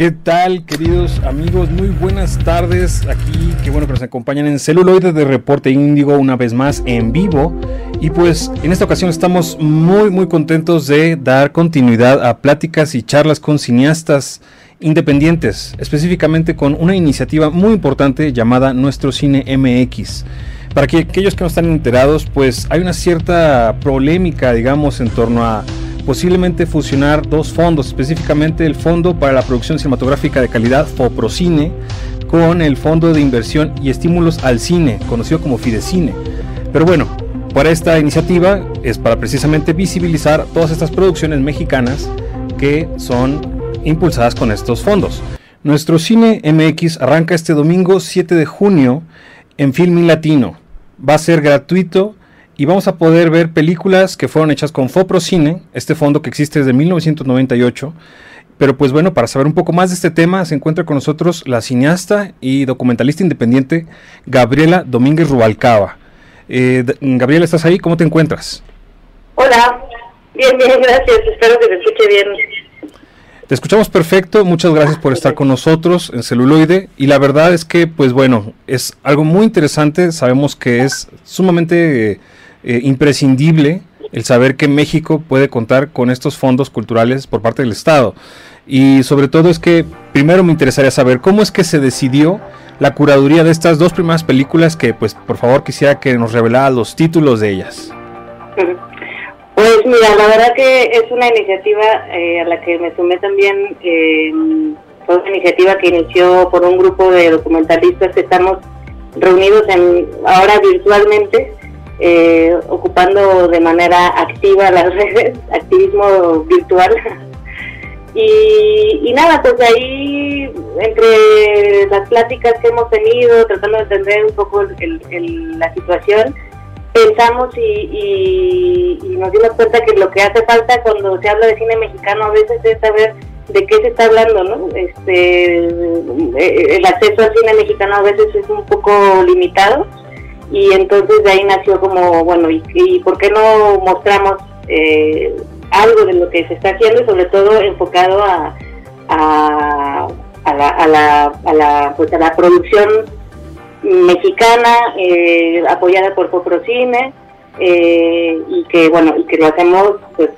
¿Qué tal, queridos amigos? Muy buenas tardes. Aquí, qué bueno que nos acompañan en celuloide de Reporte Índigo una vez más en vivo. Y pues en esta ocasión estamos muy, muy contentos de dar continuidad a pláticas y charlas con cineastas independientes, específicamente con una iniciativa muy importante llamada Nuestro Cine MX. Para que aquellos que no están enterados, pues hay una cierta polémica, digamos, en torno a posiblemente fusionar dos fondos, específicamente el Fondo para la Producción Cinematográfica de Calidad, FOPROCINE, con el Fondo de Inversión y Estímulos al Cine, conocido como Fidecine. Pero bueno, para esta iniciativa es para precisamente visibilizar todas estas producciones mexicanas que son impulsadas con estos fondos. Nuestro Cine MX arranca este domingo 7 de junio en Filmin Latino. Va a ser gratuito y vamos a poder ver películas que fueron hechas con Foprocine, este fondo que existe desde 1998. Pero pues bueno, para saber un poco más de este tema, se encuentra con nosotros la cineasta y documentalista independiente Gabriela Domínguez Rubalcaba. Eh, Gabriela, ¿estás ahí? ¿Cómo te encuentras? Hola, bien, bien, gracias. Espero que te escuche bien. Te escuchamos perfecto, muchas gracias por estar con nosotros en celuloide y la verdad es que pues bueno, es algo muy interesante, sabemos que es sumamente eh, imprescindible el saber que México puede contar con estos fondos culturales por parte del Estado. Y sobre todo es que primero me interesaría saber cómo es que se decidió la curaduría de estas dos primeras películas que pues por favor quisiera que nos revelara los títulos de ellas. Pues mira, la verdad que es una iniciativa eh, a la que me sumé también, eh, fue una iniciativa que inició por un grupo de documentalistas que estamos reunidos en, ahora virtualmente eh, ocupando de manera activa las redes, activismo virtual. y, nada, pues ahí, entre las pláticas que hemos tenido, tratando de entender un poco la situación, pensamos y, nos dimos cuenta que lo que hace falta cuando se habla de cine mexicano a veces es saber de qué se está hablando, ¿no? Este, el acceso al cine mexicano a veces es un poco limitado y entonces de ahí nació como, bueno, ¿y, y por qué no mostramos eh, algo de lo que se está haciendo y sobre todo enfocado a, a, la, a, la, a, la, pues a la producción mexicana eh, apoyada por Poprocine eh, y que bueno y que lo hacemos pues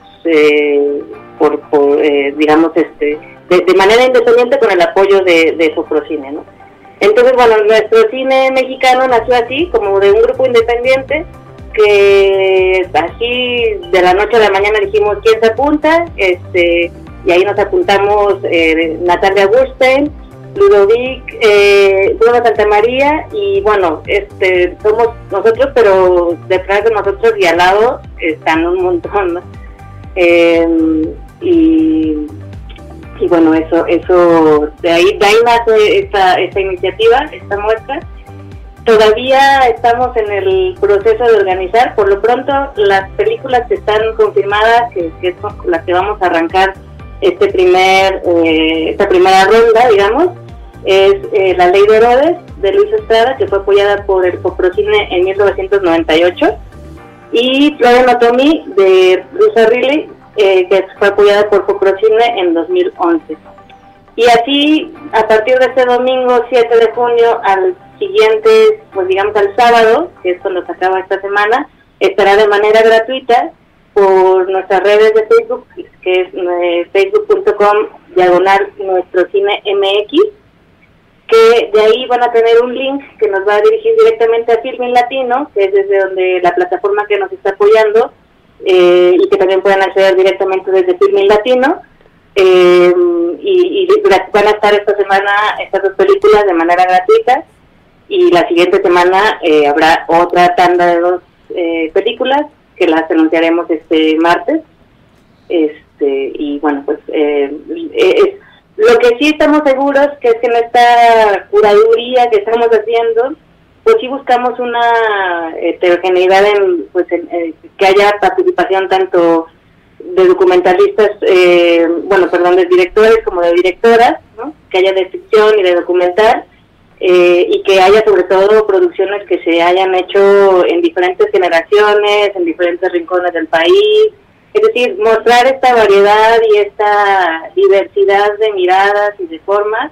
por, por digamos este de, manera independiente con el apoyo de, de Poprocine, ¿no? Entonces, bueno, nuestro cine mexicano nació así, como de un grupo independiente, que así de la noche a la mañana dijimos quién se apunta, este, y ahí nos apuntamos eh, Natalia Gurstein, Ludovic, eh, Bruno Santa María, y bueno, este, somos nosotros, pero detrás de nosotros y al lado están un montón, ¿no? Eh, y y bueno, eso, eso, de ahí, de ahí nace esta, esta iniciativa, esta muestra. Todavía estamos en el proceso de organizar, por lo pronto las películas que están confirmadas, que, que son las que vamos a arrancar este primer, eh, esta primera ronda, digamos, es eh, La Ley de Herodes de Luis Estrada, que fue apoyada por el Coprocine en 1998, y Flora Tommy de Luisa Riley, eh, que fue apoyada por Coprocine en 2011. Y así, a partir de este domingo 7 de junio al siguiente, pues digamos al sábado, que es cuando se acaba esta semana, estará de manera gratuita por nuestras redes de Facebook, que es eh, facebook.com diagonal nuestro cine MX, que de ahí van a tener un link que nos va a dirigir directamente a Filmin Latino, que es desde donde la plataforma que nos está apoyando eh, y que también pueden acceder directamente desde Filmin Latino. Eh, y, van a estar esta semana estas dos películas de manera gratuita y la siguiente semana eh, habrá otra tanda de dos películas que las anunciaremos este martes este y bueno pues lo que sí estamos seguros que es que en esta curaduría que estamos haciendo pues sí buscamos una heterogeneidad en, pues eh, que haya participación tanto de documentalistas, eh, bueno, perdón, de directores como de directoras, que haya de ficción y de documental, eh, y que haya sobre todo producciones que se hayan hecho en diferentes generaciones, en diferentes rincones del país, Es decir, mostrar esta variedad y esta diversidad de miradas y de formas,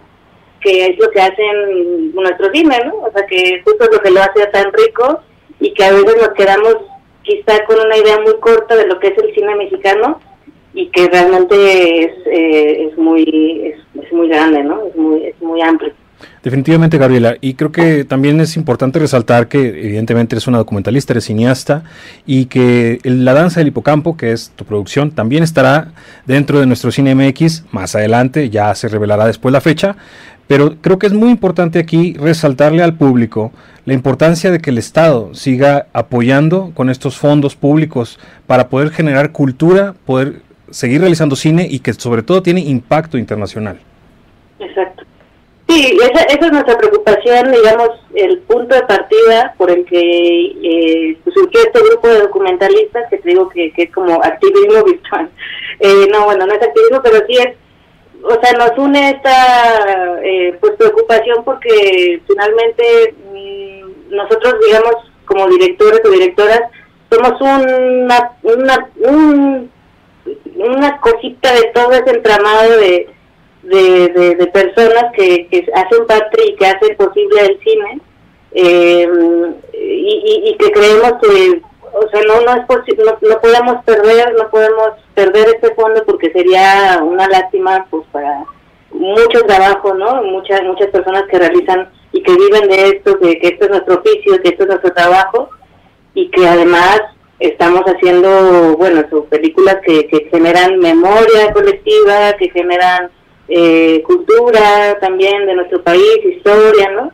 que es lo que hacen nuestro cine, ¿no? O sea, que justo es lo que lo hace tan rico y que a veces nos quedamos quizá con una idea muy corta de lo que es el cine mexicano y que realmente es, eh, es muy es, muy grande, ¿no? Es muy, es muy amplio. Definitivamente, Gabriela. Y creo que también es importante resaltar que evidentemente eres una documentalista, eres cineasta y que La Danza del Hipocampo, que es tu producción, también estará dentro de nuestro Cine MX más adelante, ya se revelará después la fecha. Pero creo que es muy importante aquí resaltarle al público la importancia de que el Estado siga apoyando con estos fondos públicos para poder generar cultura, poder seguir realizando cine y que sobre todo tiene impacto internacional. Exacto. Sí, esa, es nuestra preocupación, digamos, el punto de partida por el que eh, pues, surgió este grupo de documentalistas, que te digo que, es como activismo virtual. Eh, no, bueno, no es activismo, pero sí es, o sea, nos une esta eh, pues preocupación porque finalmente mm, nosotros, digamos, como directores o directoras, somos una, una, un, una cosita de todo ese entramado de de, personas que, que, hacen parte y que hacen posible el cine eh, y, y, que creemos que o sea no no es posible no, no, podemos perder no podemos perder este fondo porque sería una lástima pues para mucho trabajo no muchas muchas personas que realizan y que viven de esto que, que esto es nuestro oficio que esto es nuestro trabajo y que además estamos haciendo bueno películas que, que generan memoria colectiva que generan eh, cultura también de nuestro país, historia, ¿no?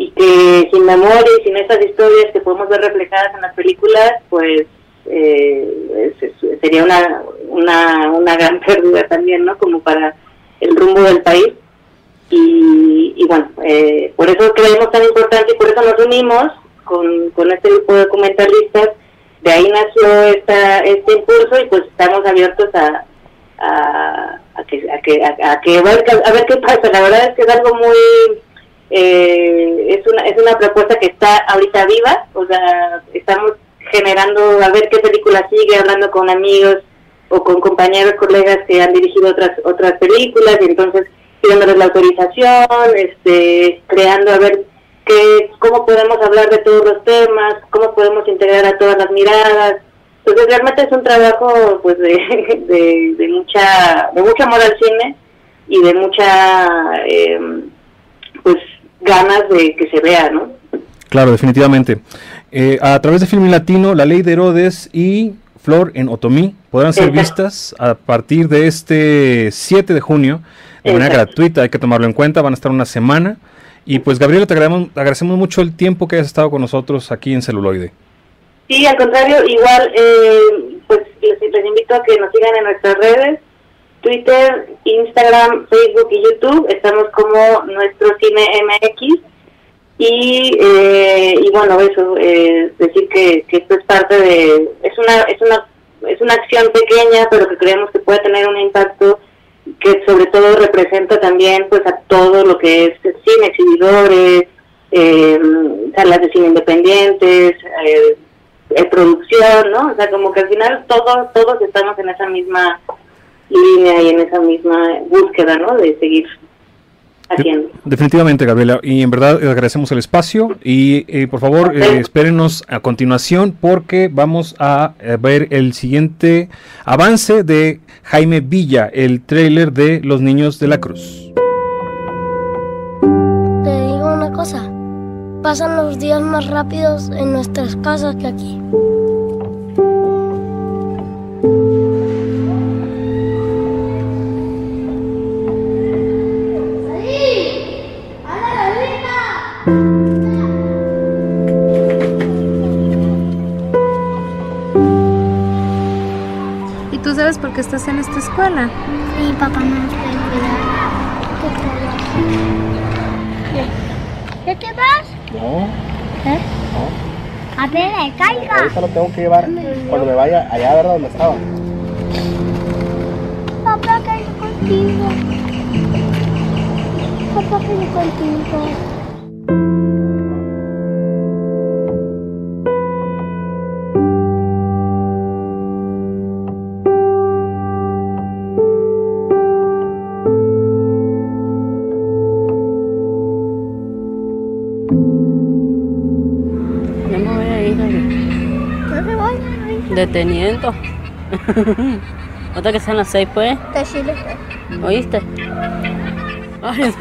Y que sin memoria y sin esas historias que podemos ver reflejadas en las películas, pues eh, sería una, una, una gran pérdida también, ¿no? Como para el rumbo del país. Y, y bueno, eh, por eso creemos tan importante y por eso nos unimos con, con este grupo de documentalistas. De ahí nació esta, este impulso y pues estamos abiertos a, a, a que, a, que, a, que, a, ver, qué pasa. La verdad es que es algo muy... Eh, es, una, es una propuesta que está ahorita viva, o sea, estamos generando a ver qué película sigue, hablando con amigos o con compañeros, colegas que han dirigido otras otras películas y entonces pidiéndoles la autorización, este, creando a ver qué, cómo podemos hablar de todos los temas, cómo podemos integrar a todas las miradas, entonces realmente es un trabajo pues de, de, mucha de mucho amor al cine y de mucha em, pues ganas de que se vea, ¿no? Claro, definitivamente. Eh, a través de Film Latino, La Ley de Herodes y Flor en Otomí podrán ser vistas a partir de este 7 de junio de manera gratuita, hay que tomarlo en cuenta, van a estar una semana. Y pues Gabriela, te agradecemos, agradecemos mucho el tiempo que has estado con nosotros aquí en Celuloide. Sí, al contrario, igual, eh, pues les, invito a que nos sigan en nuestras redes, Twitter, Instagram, Facebook y YouTube. Estamos como nuestro cine MX. Y, eh, y bueno, eso, eh, decir que, esto es parte de, es una, es una, es una acción pequeña, pero que creemos que puede tener un impacto que sobre todo representa también pues a todo lo que es cine, exhibidores, eh, salas de cine independientes, eh, producción, ¿no? O sea, como que al final todos, todos estamos en esa misma línea y en esa misma búsqueda, ¿no? De seguir haciendo. Definitivamente, Gabriela. Y en verdad agradecemos el espacio y eh, por favor eh, espérenos a continuación porque vamos a, a ver el siguiente avance de Jaime Villa, el tráiler de Los Niños de la Cruz. Te digo una cosa pasan los días más rápidos en nuestras casas que aquí. Estás en esta escuela? Mi papá no nos puede cuidar. ¿Qué te vas? No. ¿Eh? No. A ver, caiga. Ahorita lo tengo que llevar cuando me vaya allá, ¿verdad? Donde estaba. Papá, caigo contigo. Papá, caigo contigo. Deteniendo. Otra que sean las seis, pues. Chile. ¿Oíste? Ay,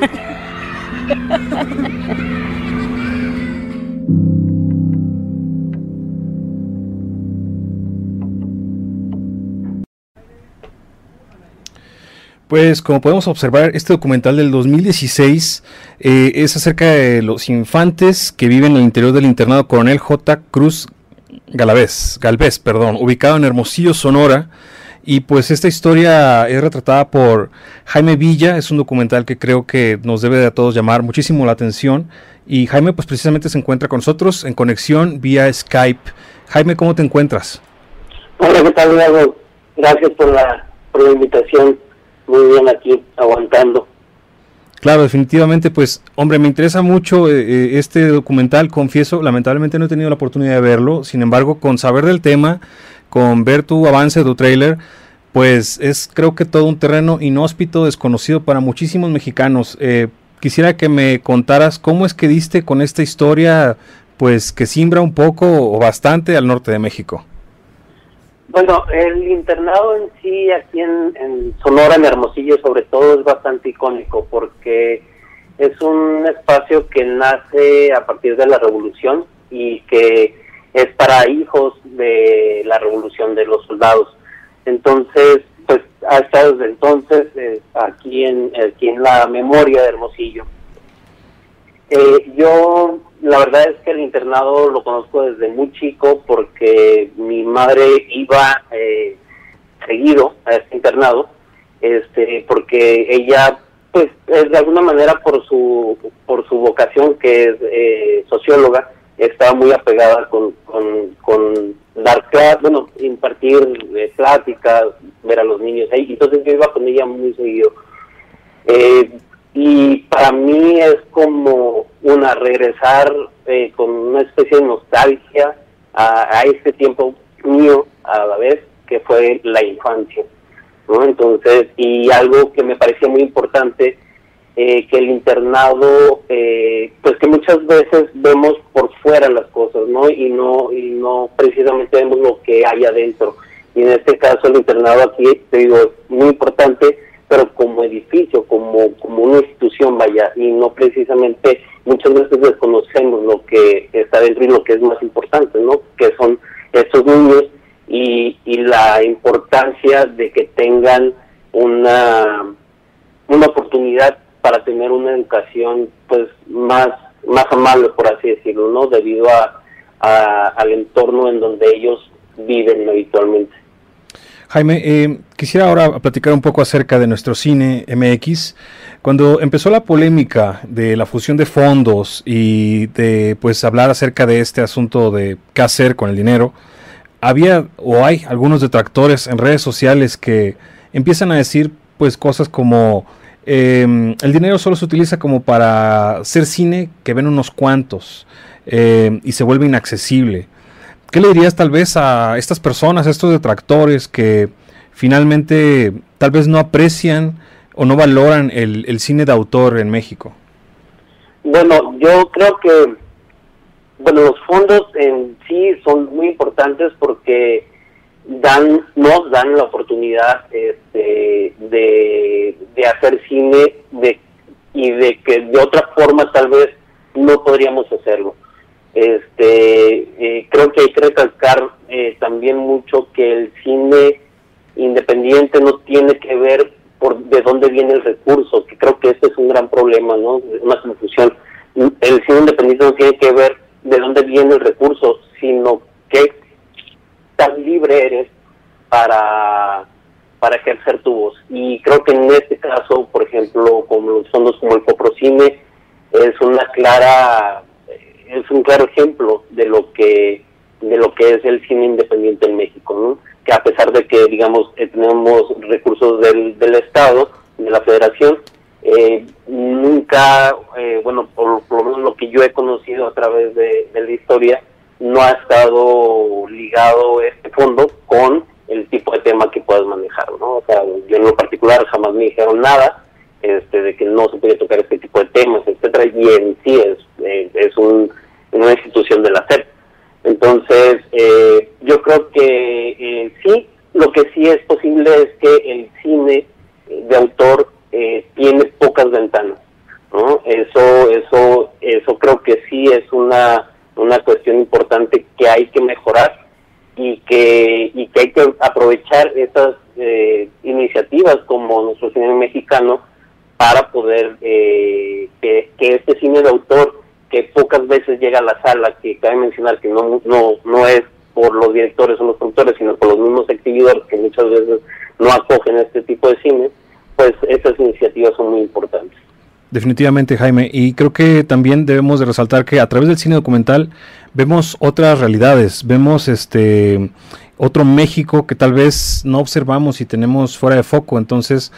Pues como podemos observar, este documental del 2016 eh, es acerca de los infantes que viven en el interior del internado Coronel J. Cruz Galvez, Galvez, perdón, ubicado en Hermosillo, Sonora. Y pues esta historia es retratada por Jaime Villa, es un documental que creo que nos debe de a todos llamar muchísimo la atención. Y Jaime pues precisamente se encuentra con nosotros en conexión vía Skype. Jaime, ¿cómo te encuentras? Hola, ¿qué tal, Diego? Gracias por la invitación. Muy bien aquí, aguantando. Claro, definitivamente, pues, hombre, me interesa mucho eh, eh, este documental, confieso, lamentablemente no he tenido la oportunidad de verlo, sin embargo, con saber del tema, con ver tu avance, tu trailer, pues es creo que todo un terreno inhóspito, desconocido para muchísimos mexicanos. Eh, quisiera que me contaras cómo es que diste con esta historia, pues, que simbra un poco o bastante al norte de México. Bueno, el internado en sí, aquí en, Sonora, en Hermosillo, sobre todo, es bastante icónico porque es un espacio que nace a partir de la revolución y que es para hijos de la revolución de los soldados. Entonces, pues ha estado desde entonces eh, aquí, en, aquí en la memoria de Hermosillo. Eh, yo la verdad es que el internado lo conozco desde muy chico porque mi madre iba eh, seguido a este internado, este, porque ella, pues, es de alguna manera por su por su vocación que es eh, socióloga, estaba muy apegada con, con, dar clases, bueno, impartir eh, pláticas, ver a los niños ahí, entonces yo iba con ella muy seguido. Eh, y para mí es como una regresar eh, con una especie de nostalgia a, este tiempo mío a la vez que fue la infancia no entonces y algo que me parecía muy importante eh, que el internado eh, pues que muchas veces vemos por fuera las cosas no y no y no precisamente vemos lo que hay adentro. Y en este caso el internado aquí te digo es muy importante pero como edificio, como, como una institución, vaya, y no precisamente muchas veces desconocemos lo que está dentro y lo que es más importante, ¿no? Que son estos niños y, y la importancia de que tengan una, una oportunidad para tener una educación pues más, más amable, por así decirlo, ¿no? Debido a, a al entorno en donde ellos viven habitualmente. Jaime, eh, quisiera ahora platicar un poco acerca de nuestro cine MX. Cuando empezó la polémica de la fusión de fondos y de pues hablar acerca de este asunto de qué hacer con el dinero, había o hay algunos detractores en redes sociales que empiezan a decir pues cosas como eh, el dinero solo se utiliza como para hacer cine que ven unos cuantos eh, y se vuelve inaccesible. ¿Qué le dirías tal vez a estas personas, a estos detractores que finalmente tal vez no aprecian o no valoran el, cine de autor en México? Bueno, yo creo que bueno, los fondos en sí son muy importantes porque dan nos dan la oportunidad este, de, de hacer cine de, y de que de otra forma tal vez no podríamos hacerlo. Este, eh, creo que hay que recalcar eh, también mucho que el cine independiente no tiene que ver por de dónde viene el recurso, que creo que este es un gran problema, ¿no? Una confusión. El cine independiente no tiene que ver de dónde viene el recurso, sino que tan libre eres para para ejercer tu voz. Y creo que en este caso, por ejemplo, como los fondos como el Coprocine, es una clara es un claro ejemplo de lo que de lo que es el cine independiente en México, ¿no? que a pesar de que digamos eh, tenemos recursos del, del Estado, de la Federación, eh, nunca, eh, bueno, por, por, lo menos lo que yo he conocido a través de, de, la historia, no ha estado ligado este fondo con el tipo de tema que puedas manejar, ¿no? O sea, yo en lo particular jamás me dijeron nada, este, de que no se puede tocar este tipo de temas, etcétera, y en sí es, eh, es un, una institución de la SEP. Entonces, eh, yo creo que eh, sí, lo que sí es posible es que el cine de autor eh, tiene pocas ventanas, ¿no? Eso, eso, eso creo que sí es una, una cuestión importante que hay que mejorar y que, y que hay que aprovechar esas eh, iniciativas como nuestro cine mexicano para poder eh, que, este cine de autor que pocas veces llega a la sala, que cabe mencionar que no, no, no es por los directores o los productores, sino por los mismos exhibidores que muchas veces no acogen este tipo de cine, pues estas iniciativas son muy importantes. Definitivamente, Jaime. Y creo que también debemos de resaltar que a través del cine documental vemos otras realidades, vemos este otro México que tal vez no observamos y tenemos fuera de foco. Entonces,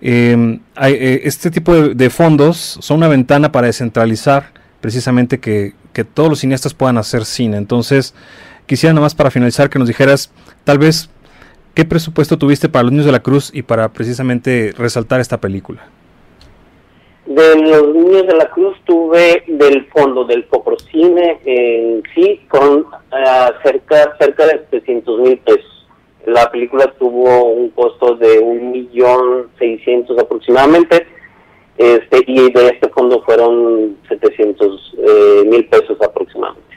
eh, hay, eh, este tipo de, fondos son una ventana para descentralizar precisamente que, que, todos los cineastas puedan hacer cine. Entonces, quisiera nada más para finalizar que nos dijeras tal vez qué presupuesto tuviste para los niños de la cruz y para precisamente resaltar esta película. De los niños de la cruz tuve del fondo del Coprocine en sí con uh, cerca, cerca de 700 mil pesos. La película tuvo un costo de un millón seiscientos aproximadamente este y de este fondo fueron 700 eh, mil pesos aproximadamente.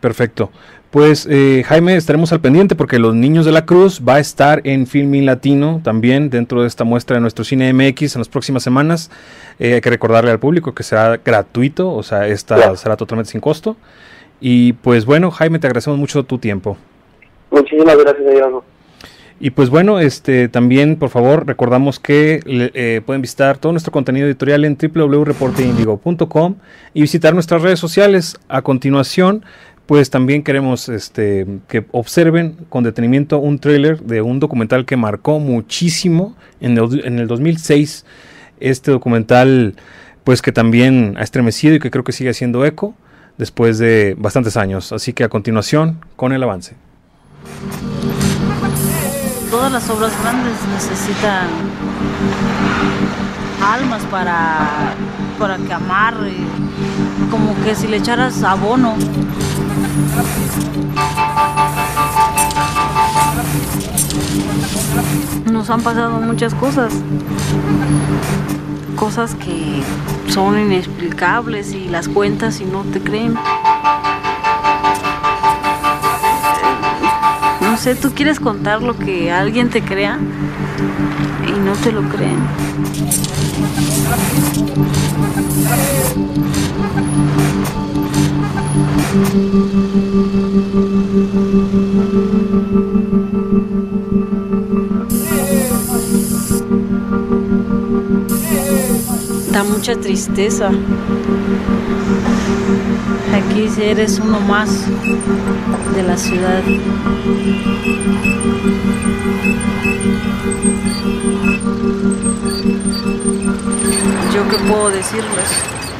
Perfecto. Pues eh, Jaime, estaremos al pendiente porque Los Niños de la Cruz va a estar en Filming Latino también dentro de esta muestra de nuestro cine MX en las próximas semanas. Eh, hay que recordarle al público que será gratuito, o sea, esta será totalmente sin costo. Y pues bueno, Jaime, te agradecemos mucho tu tiempo. Muchísimas gracias, Diego. Y pues bueno, este también por favor recordamos que eh, pueden visitar todo nuestro contenido editorial en www.reporteindigo.com y visitar nuestras redes sociales. A continuación, pues también queremos este, que observen con detenimiento un tráiler de un documental que marcó muchísimo en el, en el 2006. Este documental, pues que también ha estremecido y que creo que sigue haciendo eco después de bastantes años. Así que a continuación, con el avance. Todas las obras grandes necesitan almas para, para que amarre, como que si le echaras abono. Nos han pasado muchas cosas, cosas que son inexplicables y las cuentas y no te creen. Sé, tú quieres contar lo que alguien te crea y no te lo creen. Da mucha tristeza. Aquí eres uno más de la ciudad. ¿Yo qué puedo decirles?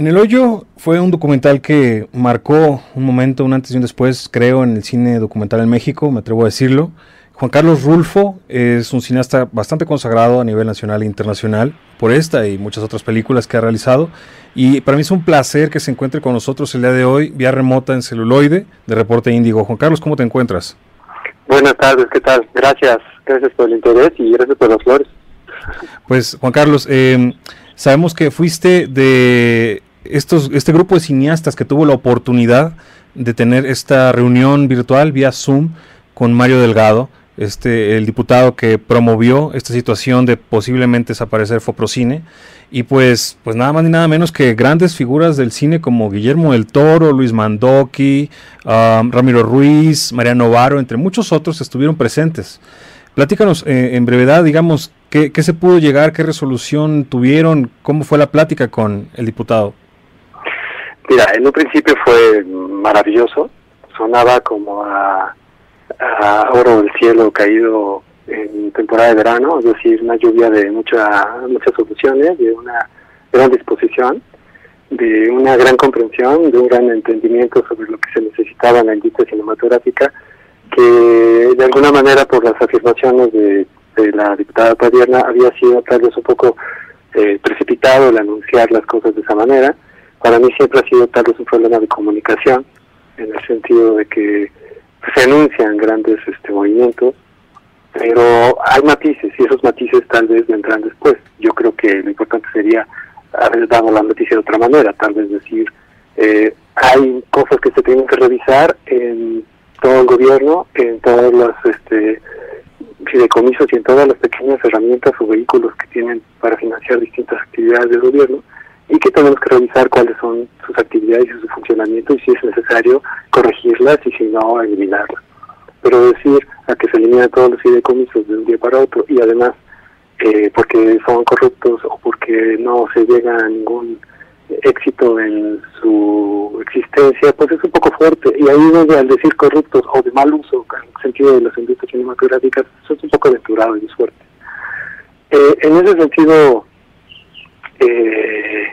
En el hoyo fue un documental que marcó un momento, un antes y un después, creo, en el cine documental en México, me atrevo a decirlo. Juan Carlos Rulfo es un cineasta bastante consagrado a nivel nacional e internacional por esta y muchas otras películas que ha realizado. Y para mí es un placer que se encuentre con nosotros el día de hoy, vía remota en celuloide, de Reporte Índigo. Juan Carlos, ¿cómo te encuentras? Buenas tardes, ¿qué tal? Gracias, gracias por el interés y gracias por las flores. Pues Juan Carlos, eh, sabemos que fuiste de estos, este grupo de cineastas que tuvo la oportunidad de tener esta reunión virtual vía Zoom con Mario Delgado, este, el diputado que promovió esta situación de posiblemente desaparecer Foprocine, y pues, pues nada más ni nada menos que grandes figuras del cine como Guillermo del Toro, Luis Mandoki, um, Ramiro Ruiz, Mariano Varo, entre muchos otros estuvieron presentes. Platícanos eh, en brevedad, digamos, ¿qué, ¿qué se pudo llegar, qué resolución tuvieron, cómo fue la plática con el diputado. Mira, en un principio fue maravilloso, sonaba como a, oro del cielo caído en temporada de verano, es decir, una lluvia de mucha, muchas soluciones, de una gran disposición. de una gran comprensión, de un gran entendimiento sobre lo que se necesitaba en la industria cinematográfica, que de alguna manera por las afirmaciones de, de la diputada Padierna había sido tal vez un poco eh, precipitado el anunciar las cosas de esa manera. Para mí siempre ha sido tal vez un problema de comunicación, en el sentido de que se anuncian grandes este, movimientos, pero hay matices y esos matices tal vez vendrán después. Yo creo que lo importante sería haber dado la noticia de otra manera, tal vez decir, eh, hay cosas que se tienen que revisar en todo el gobierno, en todos los este, fideicomisos y en todas las pequeñas herramientas o vehículos que tienen para financiar distintas actividades del gobierno y que tenemos que revisar cuáles son sus actividades y su funcionamiento y si es necesario corregirlas y si no eliminarlas. Pero decir a que se eliminan todos los fideicomisos de un día para otro y además eh, porque son corruptos o porque no se llega a ningún éxito en su existencia, pues es un poco fuerte. Y ahí donde al decir corruptos o de mal uso, en el sentido de las industrias cinematográficas, eso es un poco aventurado y fuerte. Eh, en ese sentido, eh,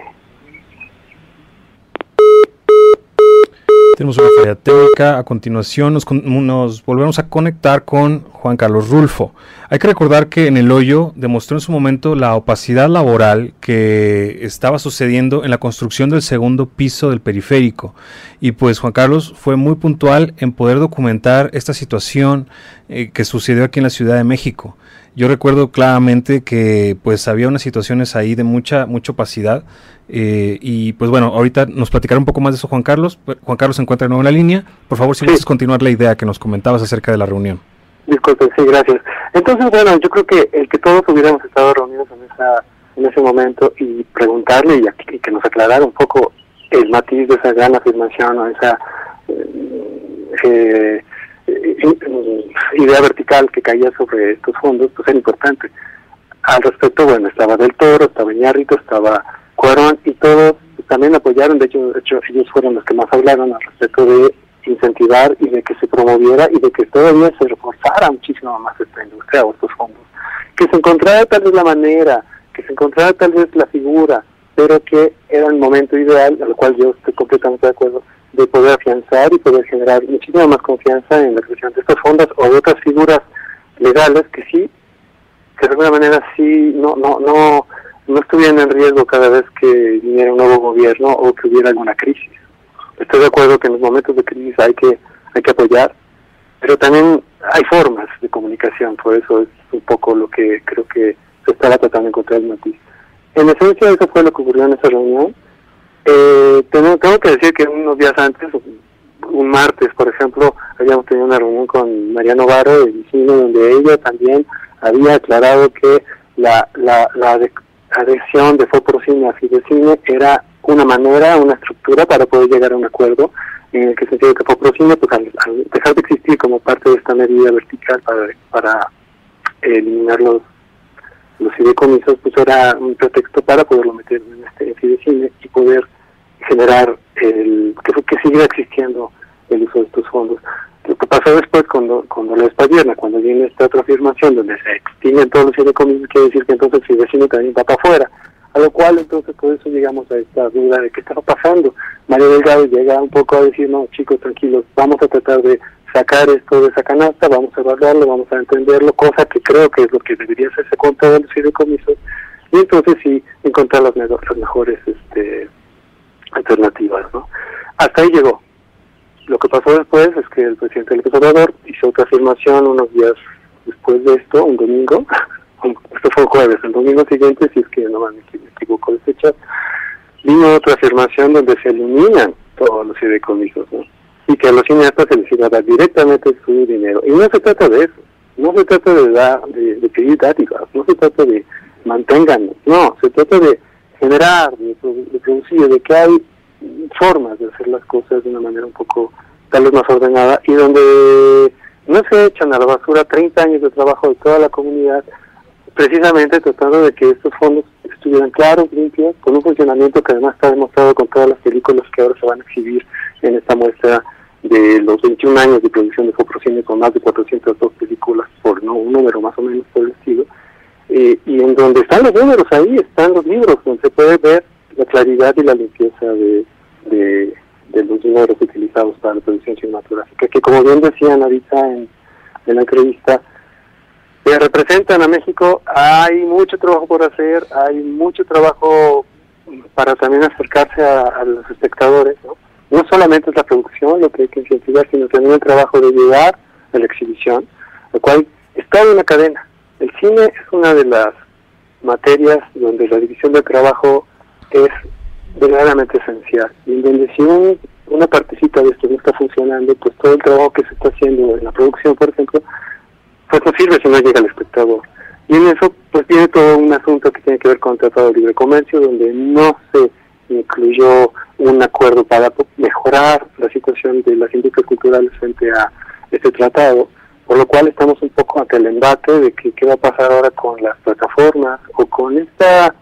Tenemos una falla técnica. A continuación nos, volvemos a conectar con Juan Carlos Rulfo. Hay que recordar que en el hoyo demostró en su momento la opacidad laboral que estaba sucediendo en la construcción del segundo piso del periférico. Y pues Juan Carlos fue muy puntual en poder documentar esta situación eh, que sucedió aquí en la Ciudad de México. Yo recuerdo claramente que pues había unas situaciones ahí de mucha, mucha opacidad eh, y pues bueno, ahorita nos platicará un poco más de eso Juan Carlos. Juan Carlos se encuentra de nuevo en la línea. Por favor, si sí. puedes continuar la idea que nos comentabas acerca de la reunión. Disculpe, sí, gracias. Entonces, bueno, yo creo que el que todos hubiéramos estado reunidos en, esa, en ese momento y preguntarle y, y que nos aclarara un poco el matiz de esa gran afirmación o esa eh, idea vertical que caía sobre estos fondos, pues era importante. Al respecto, bueno, estaba Del Toro, estaba Iñárritu, estaba Cuarón y todos también apoyaron, de hecho, de hecho ellos fueron los que más hablaron al respecto de incentivar y de que se promoviera y de que todavía se reforzara muchísimo más esta industria o estos fondos. Que se encontrara tal vez la manera, que se encontrara tal vez la figura, pero que era el momento ideal, a lo cual yo estoy completamente de acuerdo, de poder afianzar y poder generar muchísima más confianza en la creación de estos fondos o de otras figuras legales que sí, que de alguna manera sí, no, no, no, no estuvieran en riesgo cada vez que viniera un nuevo gobierno o que hubiera alguna crisis. Estoy de acuerdo que en los momentos de crisis hay que, hay que apoyar, pero también hay formas de comunicación, por eso es un poco lo que creo que se estaba tratando de encontrar el matiz. En esencia eso fue lo que ocurrió en esa reunión. Eh, tengo, tengo que decir que unos días antes, un martes, por ejemplo, habíamos tenido una reunión con Mariano Varo de cine donde ella también había aclarado que la, la, la adhesión de Foprocine a Fidecine era una manera, una estructura para poder llegar a un acuerdo en el que sentido que Foprocine, pues al, al, dejar de existir como parte de esta medida vertical para, para eliminar los los fideicomisos, pues era un pretexto para poderlo meter en este Fidecine y poder generar el que, que siguiera existiendo el uso de estos fondos. Lo que pasó después cuando, cuando la Espadierna, cuando viene esta otra afirmación donde se extinguen todos los fideicomisos, quiere decir que entonces el vecino también va para afuera. A lo cual entonces por eso llegamos a esta duda de qué estaba pasando. María Delgado llega un poco a decir, no chicos, tranquilos, vamos a tratar de sacar esto de esa canasta, vamos a evaluarlo, vamos a entenderlo, cosa que creo que es lo que debería hacerse con todos los fideicomisos, y entonces sí encontrar las, las mejores este, alternativas. ¿no? Hasta ahí llegó. Lo que pasó después es que el presidente López Obrador hizo otra afirmación unos días después de esto, un domingo, esto fue jueves, el domingo siguiente, si es que no me equivoco de fecha, vino otra afirmación donde se eliminan todos los fideicomisos, ¿no? y que a los cineastas se les iba a dar directamente su dinero. Y no se trata de eso, no se trata de, dar, de, de pedir dádivas, no se trata de manténganos, no, se trata de generar, de, de producir, de que hay formas de hacer las cosas de una manera un poco tal vez más ordenada y donde no se echan a la basura 30 años de trabajo de toda la comunidad, precisamente tratando de que estos fondos estuvieran claros, limpios, con un funcionamiento que además está demostrado con todas las películas que ahora se van a exhibir en esta muestra de los 21 años de producción de Foprocine con más de 402 películas, por no un número más o menos por el estilo, eh, y en donde están los números ahí, están los libros, donde se puede ver la claridad y la limpieza de, de, de los dineros utilizados para la producción cinematográfica, que como bien decían ahorita en, en la entrevista, que representan a México, hay mucho trabajo por hacer, hay mucho trabajo para también acercarse a, los espectadores, ¿no? No solamente es la producción lo que hay que incentivar, sino también el trabajo de llegar a la exhibición, lo cual es toda una cadena. El cine es una de las materias donde la división del trabajo es verdaderamente esencial. Y en donde si un- una partecita de esto no está funcionando, pues todo el trabajo que se está haciendo en la producción, por ejemplo, pues no sirve si no llega al espectador. Y en eso pues viene todo un asunto que tiene que ver con el Tratado de Libre Comercio, donde no se incluyó un acuerdo para mejorar la situación de las industrias culturales frente a este tratado, por lo cual estamos un poco ante el embate de que qué va a pasar ahora con las plataformas o con esta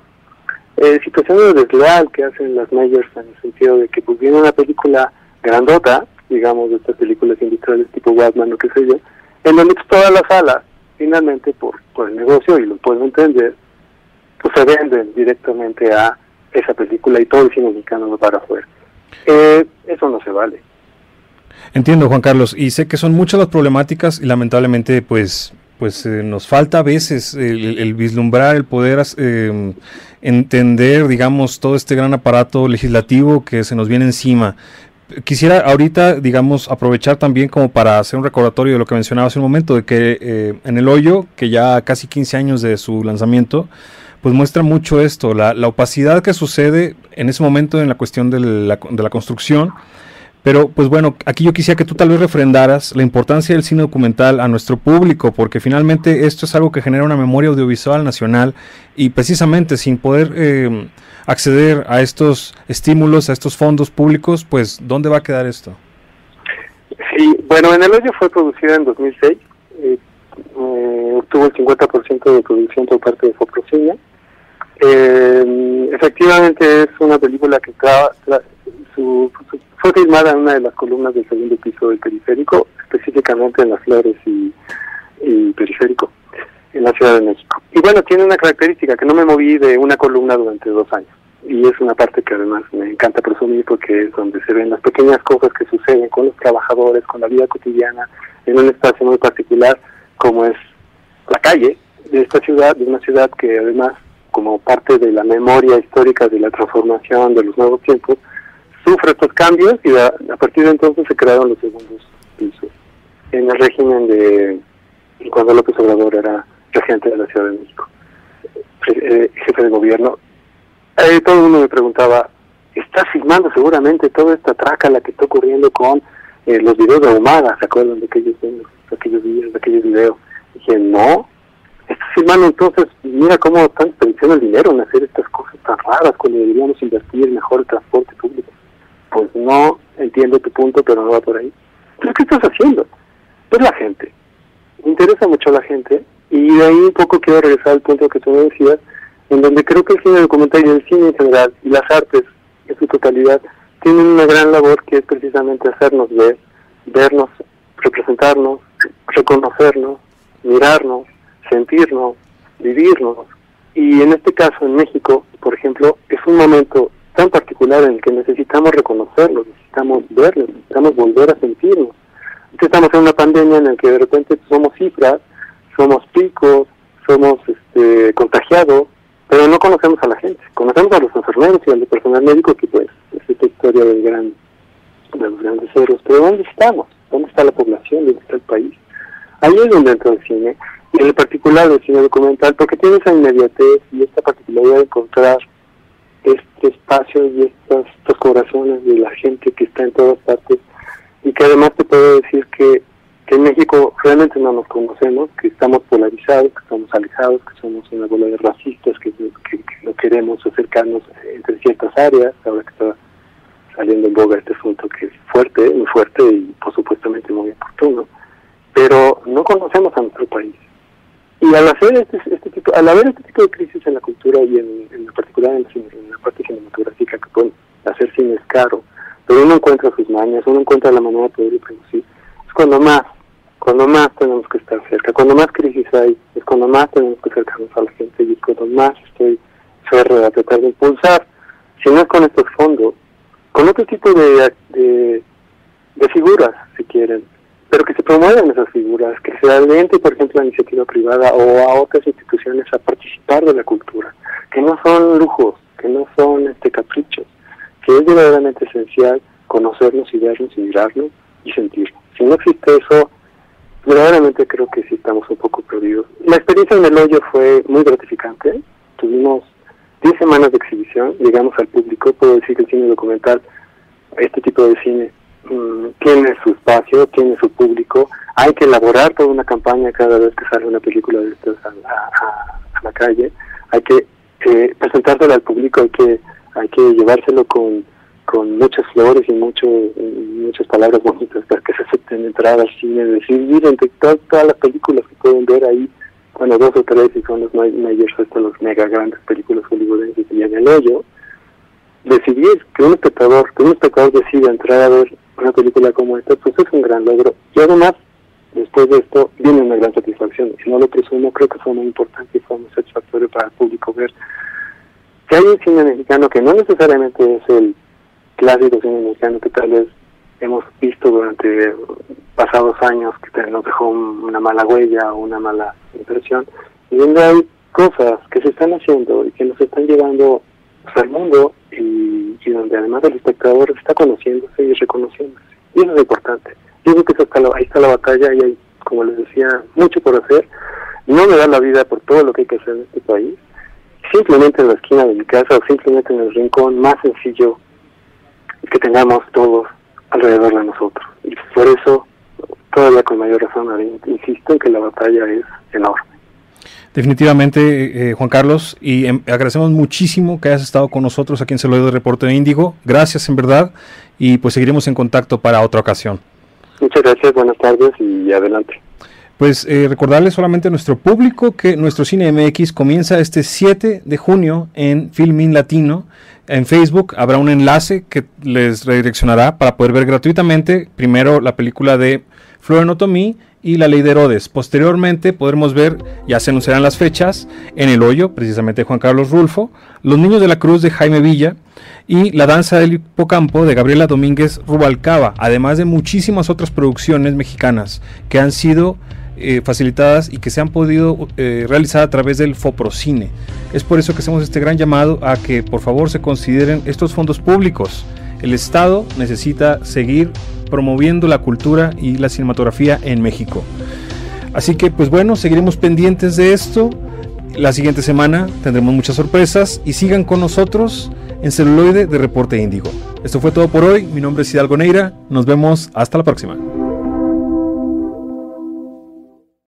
eh, situación de desleal que hacen las majors en el sentido de que pues viene una película grandota, digamos, de estas películas industriales tipo Batman o qué sé yo, en donde pues, todas las salas, finalmente por, por el negocio, y lo puedo entender, pues se venden directamente a esa película y todo el cine mexicano va para afuera. Eh, eso no se vale. Entiendo, Juan Carlos, y sé que son muchas las problemáticas y lamentablemente, pues, pues eh, nos falta a veces el, el vislumbrar, el poder eh, entender, digamos, todo este gran aparato legislativo que se nos viene encima. Quisiera ahorita, digamos, aprovechar también como para hacer un recordatorio de lo que mencionaba hace un momento, de que eh, en el hoyo, que ya casi 15 años de su lanzamiento, pues muestra mucho esto, la, la opacidad que sucede en ese momento en la cuestión de la, de la construcción, pero pues bueno, aquí yo quisiera que tú tal vez refrendaras la importancia del cine documental a nuestro público, porque finalmente esto es algo que genera una memoria audiovisual nacional y precisamente sin poder eh, acceder a estos estímulos, a estos fondos públicos, pues ¿dónde va a quedar esto? Sí, bueno, en el hoyo fue producida en 2006, eh, eh, obtuvo el 50% de producción por parte de Foprocine. Eh, efectivamente es una película que tra- tra- su- su- fue filmada en una de las columnas del segundo piso del periférico, específicamente en las flores y, y periférico, en la Ciudad de México. Y bueno, tiene una característica que no me moví de una columna durante dos años. Y es una parte que además me encanta presumir porque es donde se ven las pequeñas cosas que suceden con los trabajadores, con la vida cotidiana, en un espacio muy particular como es la calle de esta ciudad, de una ciudad que además, como parte de la memoria histórica de la transformación de los nuevos tiempos, sufre estos cambios y a, partir de entonces se crearon los segundos pisos. En el régimen de cuando López Obrador era regente de la Ciudad de México, eh, jefe de gobierno, eh, todo el mundo me preguntaba, ¿estás filmando seguramente toda esta traca la que está ocurriendo con eh, los videos de Ahumada? ¿Se acuerdan de aquellos, de aquellos videos? De aquellos videos? Dije, no, estás filmando entonces, mira cómo están desperdiciando el dinero en hacer estas cosas tan raras cuando deberíamos invertir mejor el transporte público. Pues no entiendo tu punto, pero no va por ahí. ¿Pero qué estás haciendo? Es la gente. Interesa mucho la gente y ahí un poco quiero regresar al punto que tú me decías, en donde creo que el cine documental y el cine en general y las artes en su totalidad tienen una gran labor que es precisamente hacernos ver, vernos, representarnos, reconocernos, mirarnos, sentirnos, vivirnos. Y en este caso, en México, por ejemplo, es un momento tan particular en el que necesitamos reconocerlo, necesitamos verlo, necesitamos volver a sentirnos. Entonces estamos en una pandemia en la que de repente somos cifras, somos picos, somos este, contagiados, pero no conocemos a la gente. Conocemos a los enfermeros y al personal médico, que pues es esta historia del gran, de los grandes ceros. Pero ¿dónde estamos? ¿Dónde está la población? ¿Dónde está el país? Ahí es donde entra el cine, y en particular el cine documental, porque tiene esa inmediatez y esta particularidad de encontrar este espacio y estos, corazones de la gente que está en todas partes. Y que además te puedo decir que, que en México realmente no nos conocemos, que estamos polarizados, que estamos alejados, que somos una bola de racistas, que, que, que no queremos acercarnos entre ciertas áreas, ahora que está saliendo en boga este asunto que es fuerte, muy fuerte y por supuestamente muy oportuno, pero no conocemos a nuestro país. Y al hacer este, este tipo, al haber este tipo de crisis en la cultura y en, en particular en, la parte cinematográfica, que pueden hacer cine es caro, pero uno encuentra sus mañas, uno encuentra la manera de poder producir, es cuando más, cuando más tenemos que estar cerca, cuando más crisis hay, es cuando más tenemos que acercarnos a la gente y es cuando más estoy férreo a tratar de impulsar si no es con estos fondos, con otro tipo de, de figuras, si quieren, pero que se promuevan esas figuras, que se aliente, por ejemplo, a iniciativa privada o a otras instituciones a participar de la cultura, que no son lujos, que no son este caprichos, que es verdaderamente esencial conocernos y vernos y mirarnos y sentirnos. Si no existe eso, verdaderamente creo que sí estamos un poco perdidos. La experiencia en el hoyo fue muy gratificante. Tuvimos 10 semanas de exhibición, llegamos al público, puedo decir que el cine documental, este tipo de cine, mm, tiene su espacio, tiene su público. Hay que elaborar toda una campaña cada vez que sale una película de estas a, la calle. Hay que eh, presentársela al público, hay que, hay que llevárselo con con muchas flores y mucho, muchas palabras bonitas para que se acepten entrar al cine, decir, miren, todas, todas las películas que pueden ver ahí, bueno, dos o tres y son los mayores, estos los mega grandes películas hollywoodenses y en el hoyo, decidir que un espectador, que un espectador decida entrar a ver una película como esta, pues es un gran logro. Y además, después de esto, viene una gran satisfacción. Si no lo presumo, creo que fue muy importante y fue muy satisfactorio para el público ver que hay un cine mexicano que no necesariamente es el clásico cine mexicano que tal vez hemos visto durante pasados años que nos dejó una mala huella o una mala impresión y donde hay cosas que se están haciendo y que nos están llevando al mundo y, y, donde además el espectador está conociéndose y reconociéndose y eso es importante yo creo que eso está ahí está la batalla y hay como les decía mucho por hacer no me da la vida por todo lo que hay que hacer en este país simplemente en la esquina de mi casa o simplemente en el rincón más sencillo que tengamos todos alrededor de nosotros. Y por eso, todavía con mayor razón, insisto en que la batalla es enorme. Definitivamente, eh, Juan Carlos, y em, agradecemos muchísimo que hayas estado con nosotros aquí en Celoide de Reporte de Índigo. Gracias, en verdad, y pues seguiremos en contacto para otra ocasión. Muchas gracias, buenas tardes y adelante. Pues eh, recordarles solamente a nuestro público que nuestro Cine MX comienza este 7 de junio en Filmin Latino. En Facebook habrá un enlace que les redireccionará para poder ver gratuitamente primero la película de Florenotomí y La Ley de Herodes. Posteriormente podremos ver, ya se anunciarán las fechas, En el Hoyo, precisamente Juan Carlos Rulfo, Los Niños de la Cruz de Jaime Villa y La Danza del Hipocampo de Gabriela Domínguez Rubalcaba, además de muchísimas otras producciones mexicanas que han sido eh, facilitadas y que se han podido eh, realizar a través del Foprocine. Es por eso que hacemos este gran llamado a que por favor se consideren estos fondos públicos. El Estado necesita seguir promoviendo la cultura y la cinematografía en México. Así que pues bueno, seguiremos pendientes de esto. La siguiente semana tendremos muchas sorpresas y sigan con nosotros en celuloide de Reporte Índigo. Esto fue todo por hoy. Mi nombre es Hidalgo Neira. Nos vemos hasta la próxima.